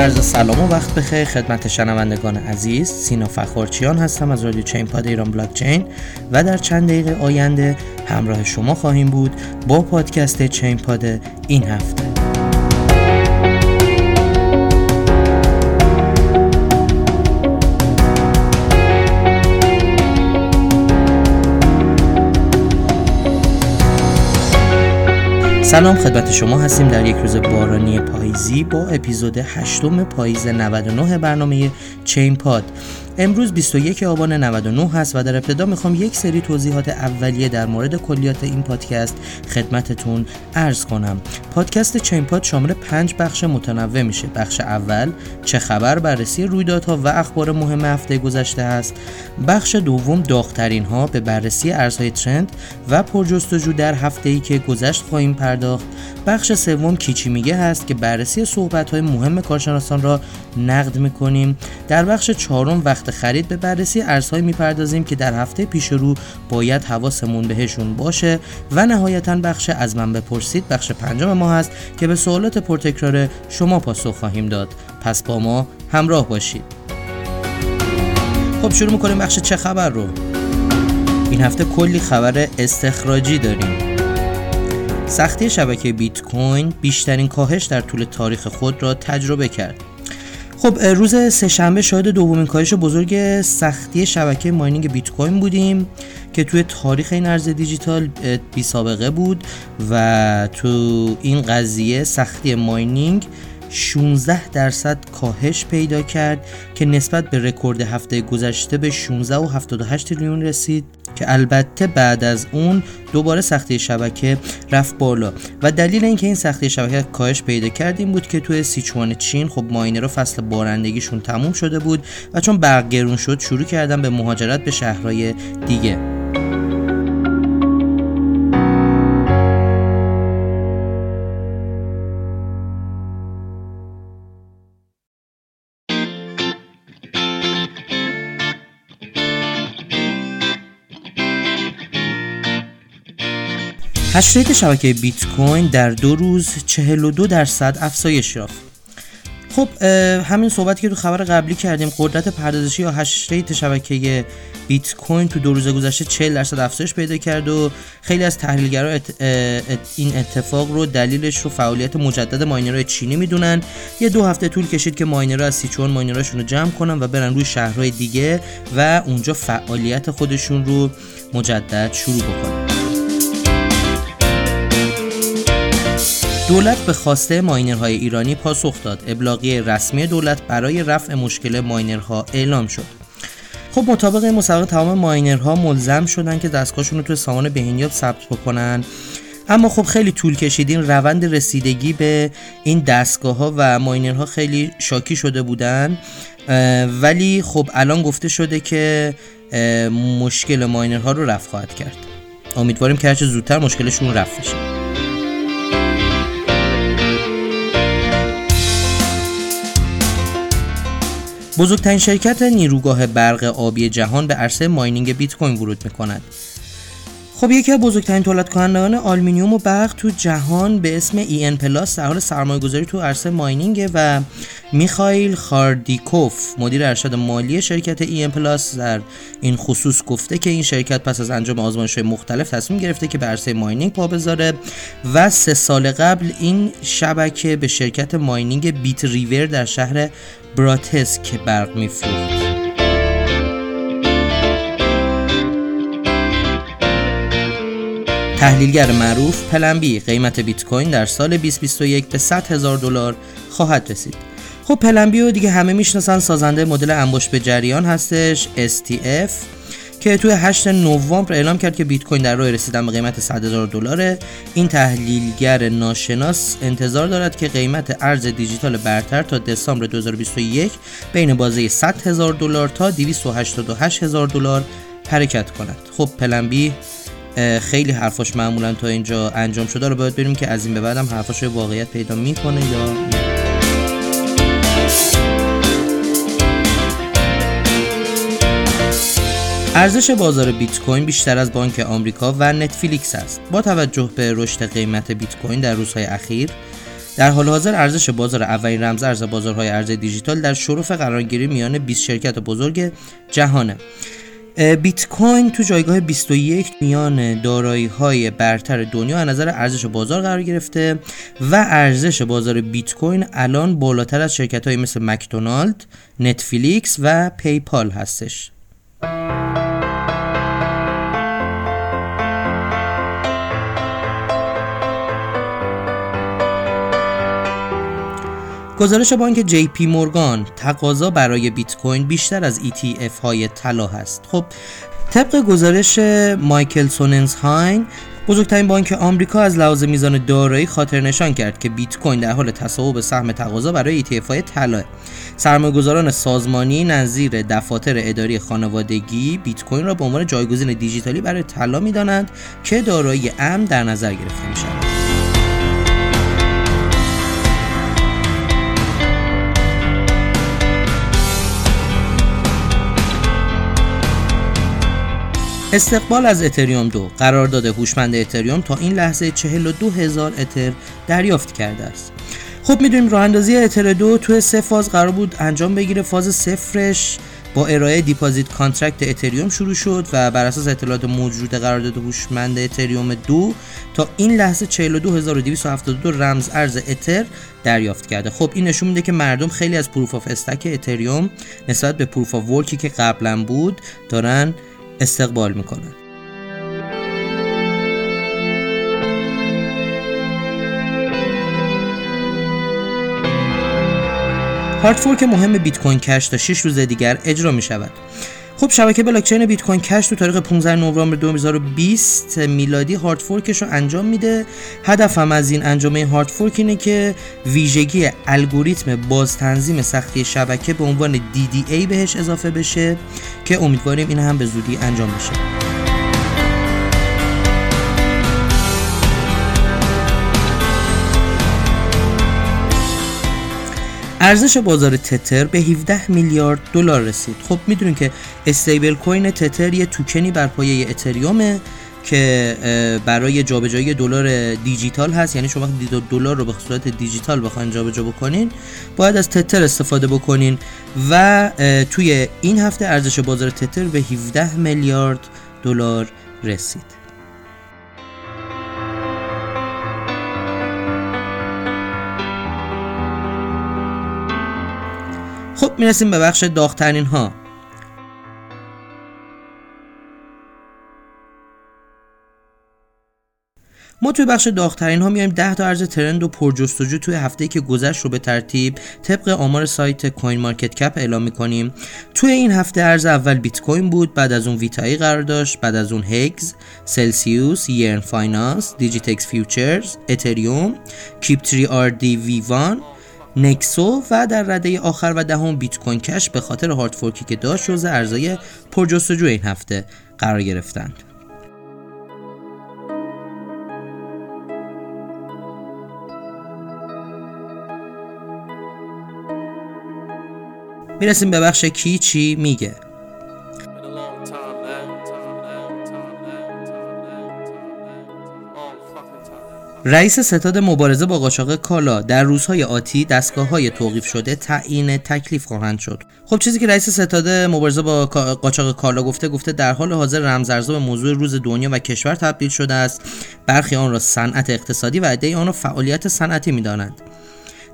عرض سلام و وقت بخیر. خدمت شنوندگان عزیز سینا فخورچیان هستم از رادیو چین پاد ایران بلاک چین و در چند دقیقه آینده همراه شما خواهیم بود با پادکست چین پاد این هفته. سلام خدمت شما هستیم در یک روز بارانی پاییزی با اپیزود هشتم پاییز 99 برنامه چین پاد. امروز 21 آبان 99 هست و در ابتدا می‌خوام یک سری توضیحات اولیه در مورد کلیات این پادکست خدمتتون ارز کنم. پادکست چین پاد شامل پنج بخش متنوع میشه. بخش اول چه خبر بررسی رویدادها و اخبار مهم هفته گذشته است. بخش دوم داغترین ها به بررسی ارزهای ترند و پرجستجو در هفته ای که گذشت خواهیم پرداخت. بخش سوم کیچی میگه هست که بررسی صحبت های مهم کارشناسان را نقد می‌کنیم. در بخش چهارم وقت خرید به بررسی ارزهایی می‌پردازیم که در هفته پیش رو باید حواسمون بهشون باشه و نهایتا بخش از من بپرسید بخش پنجم ما هست که به سوالات پرتکرار شما پاسخ خواهیم داد. پس با ما همراه باشید. خب شروع می‌کنیم بخش چه خبر رو. این هفته کلی خبر استخراجی داریم. سختی شبکه بیت کوین بیشترین کاهش در طول تاریخ خود را تجربه کرد. خب روز سهشنبه شاهد دومین کاهش بزرگ سختی شبکه ماینینگ بیت کوین بودیم که توی تاریخ این ارز دیجیتال بی سابقه بود و تو این قضیه سختی ماینینگ 16 درصد کاهش پیدا کرد که نسبت به رکورد هفته گذشته به 16 و 78 تریلیون رسید. که البته بعد از اون دوباره سختی شبکه رفت بالا. و دلیل اینکه این سختی شبکه کاهش پیدا کرد این بود که توی سیچوان چین خب رو فصل بارندگیشون تموم شده بود و چون برق گرون شد شروع کردن به مهاجرت به شهرهای دیگه. hashrate شبکه بیت کوین در دو روز 42 درصد افزایش یافت. خب همین صحبتی که تو خبر قبلی کردیم قدرت پردازشی یا hashrate شبکه بیت کوین تو دو روز گذشته 40 درصد افزایش پیدا کرد و خیلی از تحلیلگرا این اتفاق رو دلیلش رو فعالیت مجدد ماینرهای چینی می‌دونن. یه دو هفته طول کشید که ماینرها از سیچوان ماینرهاشون رو جمع کنن و برن روی شهرهای دیگه و اونجا فعالیت خودشون رو مجدد شروع بکنن. دولت به خواسته ماینرهای ایرانی پاسخ داد. ابلاغی رسمی دولت برای رفع مشکل ماینرها اعلام شد. خب مطابق این مسابقه تمام ماینرها ملزم شدن که دستگاهشون رو توی سامان بهینیاب ثبت بکنن. اما خب خیلی طول کشید این روند رسیدگی به این دستگاه ها و ماینرها خیلی شاکی شده بودن. ولی خب الان گفته شده که مشکل ماینرها رو رفع خواهد کرد. امیدواریم که هرچه زودتر مشکلشون رفع بشه. بزرگترین شرکت نیروگاه برق آبی جهان به عرصه mining بیت کوین ورود می‌کند. خب یکی از بزرگترین تولید کنندگان آلومینیوم و برق تو جهان به اسم EN Plus در حال سرمایه گذاری تو عرصه mining و میخائیل خاردیکوف مدیر ارشد مالی شرکت EN Plus در این خصوص گفته که این شرکت پس از انجام آزمایش مختلف تصمیم گرفته که به عرصه mining پا بذاره و سه سال قبل این شبکه به شرکت mining BitRiver در شهر براتسک برق میفروخت. تحلیلگر معروف PlanB قیمت بیت کوین در سال 2021 به 100 هزار دلار خواهد رسید. خب پلنبی رو دیگه همه می‌شناسن سازنده مدل انباشت به جریان هستش STF که توی 8 نوامبر اعلام کرد که بیت کوین در راه رسیدن به قیمت 100 هزار دلاره این تحلیلگر ناشناس انتظار دارد که قیمت ارز دیجیتال برتر تا دسامبر 2021 بین بازه 100 هزار دلار تا 288 هزار دلار حرکت کند خب پلنبی خیلی حرفاش معمولا تا اینجا انجام شده رو باید بریم که از این به بعدم حرفاش واقعیت پیدا می‌کنه یا ارزش بازار بیت کوین بیشتر از بانک آمریکا و نتفلیکس است. با توجه به رشد قیمت بیت کوین در روزهای اخیر، در حال حاضر ارزش بازار اولین رمز ارز بازارهای ارز دیجیتال در شرف قرارگیری میان 20 شرکت بزرگ جهانه. بیت کوین تو جایگاه 21 میان دارایی های برتر دنیا از نظر ارزش بازار قرار گرفته و ارزش بازار بیت کوین الان بالاتر از شرکت های مثل مکدونالد، نتفلیکس و پیپال هستش. گزارش بانک جی پی مورگان تقاضا برای بیت کوین بیشتر از ETF های طلا هست. خب طبق گزارش مایکل سوننزهاین بزرگترین بانک آمریکا از لحاظ میزان دارایی خاطر نشان کرد که بیت کوین در حال تصاحب سهم تقاضا برای ETF های طلا سرمایه‌گذاران سازمانی نظیر دفاتر اداری خانوادگی بیت کوین را به عنوان جایگزین دیجیتالی برای طلا می‌دانند که دارایی امن در نظر گرفته می استقبال از اتریوم دو. قرارداد هوشمند اتریوم تا این لحظه 42 هزار اتر دریافت کرده است. خب می‌دونیم راه اندازی اتر دو توی سه فاز قرار بود انجام بگیره. فاز صفرش با ارائه deposit contract اتریوم شروع شد و بر اساس اطلاعات موجود قرارداد هوشمند اتریوم دو تا این لحظه 42272 رمز ارز اتر دریافت کرده. خب این نشون میده که مردم خیلی از proof of stake اتریوم نسبت به proof of work ی که قبلا بود دارن استقبال می‌کنن hard fork مهم بیت کوین کش تا 6 روز دیگر اجرا می شود. خب شبکه بلاکچین بیت کوین کش تو تاریخ 15 نوامبر 2020 میلادی hard fork ش رو انجام میده. هدفم از این انجام این hard fork اینه که ویژگی الگوریتم باز تنظیم سختی شبکه به عنوان DAA بهش اضافه بشه که امیدواریم این هم به زودی انجام بشه. ارزش بازار تتر به 17 میلیارد دلار رسید. خب می‌دونین که استیبل کوین تتر یه توکنی بر پایه اتریومه که برای جابجایی دلار دیجیتال هست. یعنی شما وقتی دلار رو به صورت دیجیتال بخواین جابجا بکنین باید از تتر استفاده بکنین. و توی این هفته ارزش بازار تتر به 17 میلیارد دلار رسید. خب می‌رسیم به بخش داغترین ها ما توی بخش داغترین ها میایم 10 تا ارز trend و پرجستجو توی هفته که گذشت رو به ترتیب طبق آمار سایت CoinMarketCap اعلام می‌کنیم. توی این هفته ارز اول بیت کوین بود بعد از اون ویتایی قرار داشت بعد از اون HEX Celsius yearn.finance Digitex Futures اتریوم کیپ تری آر دی وی وان نکسو و در رده آخر و دهم بیت کوین کش به خاطر هارد فورکی که داشت جزء ارزهای پرجستجو این هفته قرار گرفتند. می‌رسیم به بخش کی چی میگه رئیس ستاد مبارزه با قاچاق کالا در روزهای آتی دستگاه های توقیف شده تعیین تکلیف خواهند شد. خب چیزی که رئیس ستاد مبارزه با قاچاق کالا گفته گفته در حال حاضر رمزارزها به موضوع روز دنیا و کشور تبدیل شده است. برخی آن را صنعت اقتصادی و عدهای آن را فعالیت صنعتی می‌دانند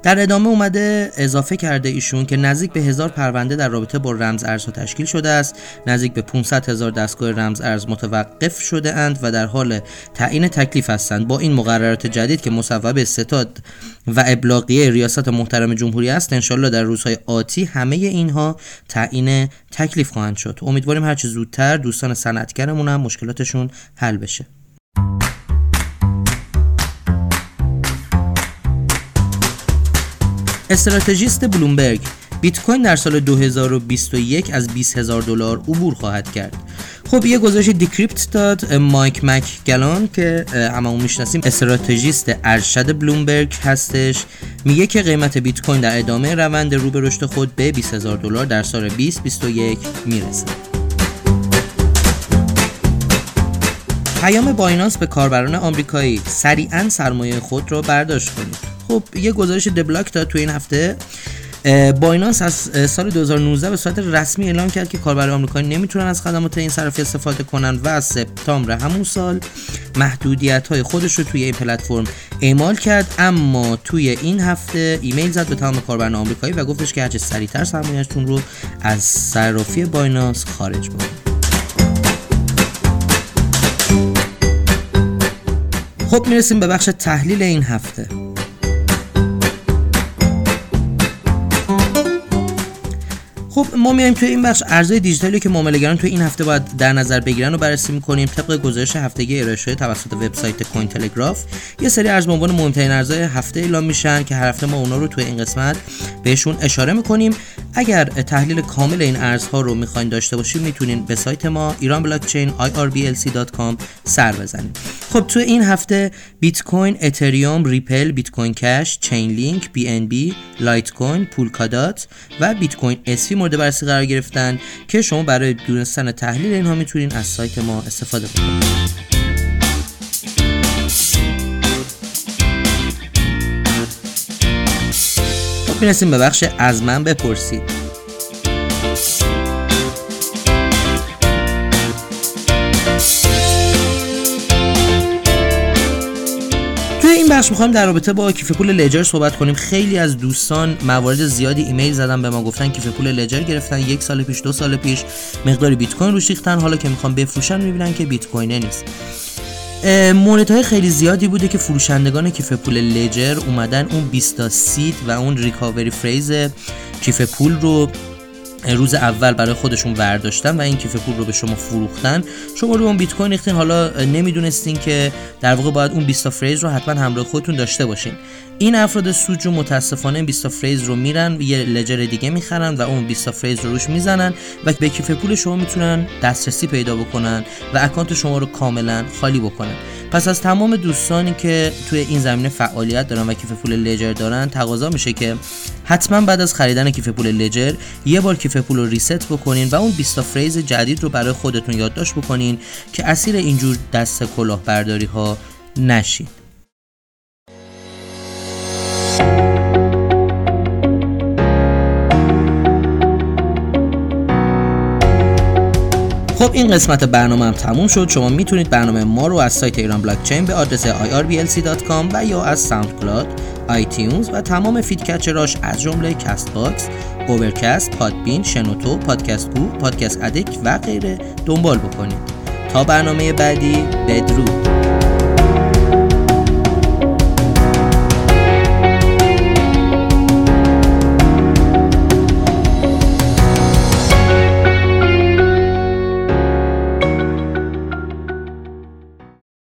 در ادامه اومده اضافه کرده ایشون که نزدیک به هزار پرونده در رابطه با رمز ارزها تشکیل شده است. نزدیک به 500 هزار دستگاه رمز ارز متوقف شده اند و در حال تعیین تکلیف هستند. با این مقررات جدید که مصوب ستاد و ابلاغیه ریاست محترم جمهوری است انشالله در روزهای آتی همه اینها تعیین تکلیف خواهند شد. امیدواریم هرچه زودتر دوستان صنعتگرمون هم مشکلاتشون حل بشه. استراتژیست بلومبرگ بیت کوین در سال 2021 از 20 هزار دلار عبور خواهد کرد. خب یه گزارش Decrypt داد مایک مک گلون که هممون می‌شناسیم استراتژیست ارشد بلومبرگ هستش. میگه که قیمت بیت کوین در ادامه روند رو به رشد خود به 20 هزار دلار در سال 2021 می‌رسه. پیام بایننس به کاربران آمریکایی سریعا سرمایه خود را برداشت کنید. خب یه گزارش The Block داد تو این هفته. بایننس از سال 2019 به صورت رسمی اعلام کرد که کاربران آمریکایی نمی‌تونن از خدمات این صرافی استفاده کنن و از سپتامبر همون سال محدودیت های خودش رو توی این پلتفرم اعمال کرد. اما توی این هفته ایمیل زد به تمام کاربران آمریکایی و گفتش که هرچه سریعتر سرمایه‌تون رو از صرافی بایننس خارج بکنید خب می‌رسیم به بخش تحلیل این هفته. خب ما میایم توی این بخش ارزهای دیجیتالی که معاملهگران توی این هفته باید در نظر بگیرن و بررسی می‌کنیم. طبق گزارش هفتگی ارائه شده توسط وبسایت کوین تلگراف یه سری ارز عنوان مهمترین ارزهای هفته اعلام میشن که هر هفته ما اونا رو توی این قسمت بهشون اشاره می‌کنیم. اگر تحلیل کامل این ارزها رو می‌خواین داشته باشید می‌تونین به سایت ما ایران بلاکچین irblc.com سر بزنید خب تو این هفته بیت کوین اتریوم ریپل بیت کوین کش Chainlink BNB لایت کوین پولکادات و بیت کوین SV مورد بررسی قرار گرفتن که شما برای دونستن تحلیل اینها می‌تونین از سایت ما استفاده کنید. می‌رسیم به بخش از من بپرسید. بخش می‌خوایم در رابطه با کیف پول لجر صحبت کنیم. خیلی از دوستان موارد زیادی ایمیل زدن به ما گفتن کیف پول لجر گرفتن. یک سال پیش دو سال پیش مقداری بیت کوین روش ریختن حالا که می‌خوام بفروشن می‌بینن که بیت کوینه نیست. مورد های خیلی زیادی بوده که فروشندگان کیف پول لجر اومدن اون 20 سید و اون ریکاوری فریز کیف پول رو روز اول برای خودشون برداشتن و این کیف پول رو به شما فروختن شما رو اون بیت کوین ریختین. حالا نمی‌دونستین که در واقع باید اون 20 phrase رو حتما همراه خودتون داشته باشین. این افراد سودجو متاسفانه 20 phrase رو میرن یه Ledger دیگه می‌خرن و اون 20 phrase رو روش می‌زنن و به کیف پول شما می‌تونن دسترسی پیدا بکنن و اکانت شما رو کاملا خالی بکنن. پس از تمام دوستانی که توی این زمینه فعالیت دارن و کیف پول Ledger دارن تقاضا میشه که حتما بعد از خریدن کیف پول Ledger یه بار کیف پول رو reset بکنین و اون 20 phrase جدید رو برای خودتون یادداشت بکنین که اسیر اینجور دست کلاهبرداری ها نشین. خب این قسمت برنامه هم تموم شد. شما می‌تونید برنامه ما رو از سایت ایران بلاکچین به آدرس irblc.com و یا از SoundCloud iTunes و تمام podcatcher اش از جمله Castbox، Overcast، Podbean، شنوتو، پادکست گو، Podcast Addict و غیره دنبال بکنید. تا برنامه بعدی بدرود.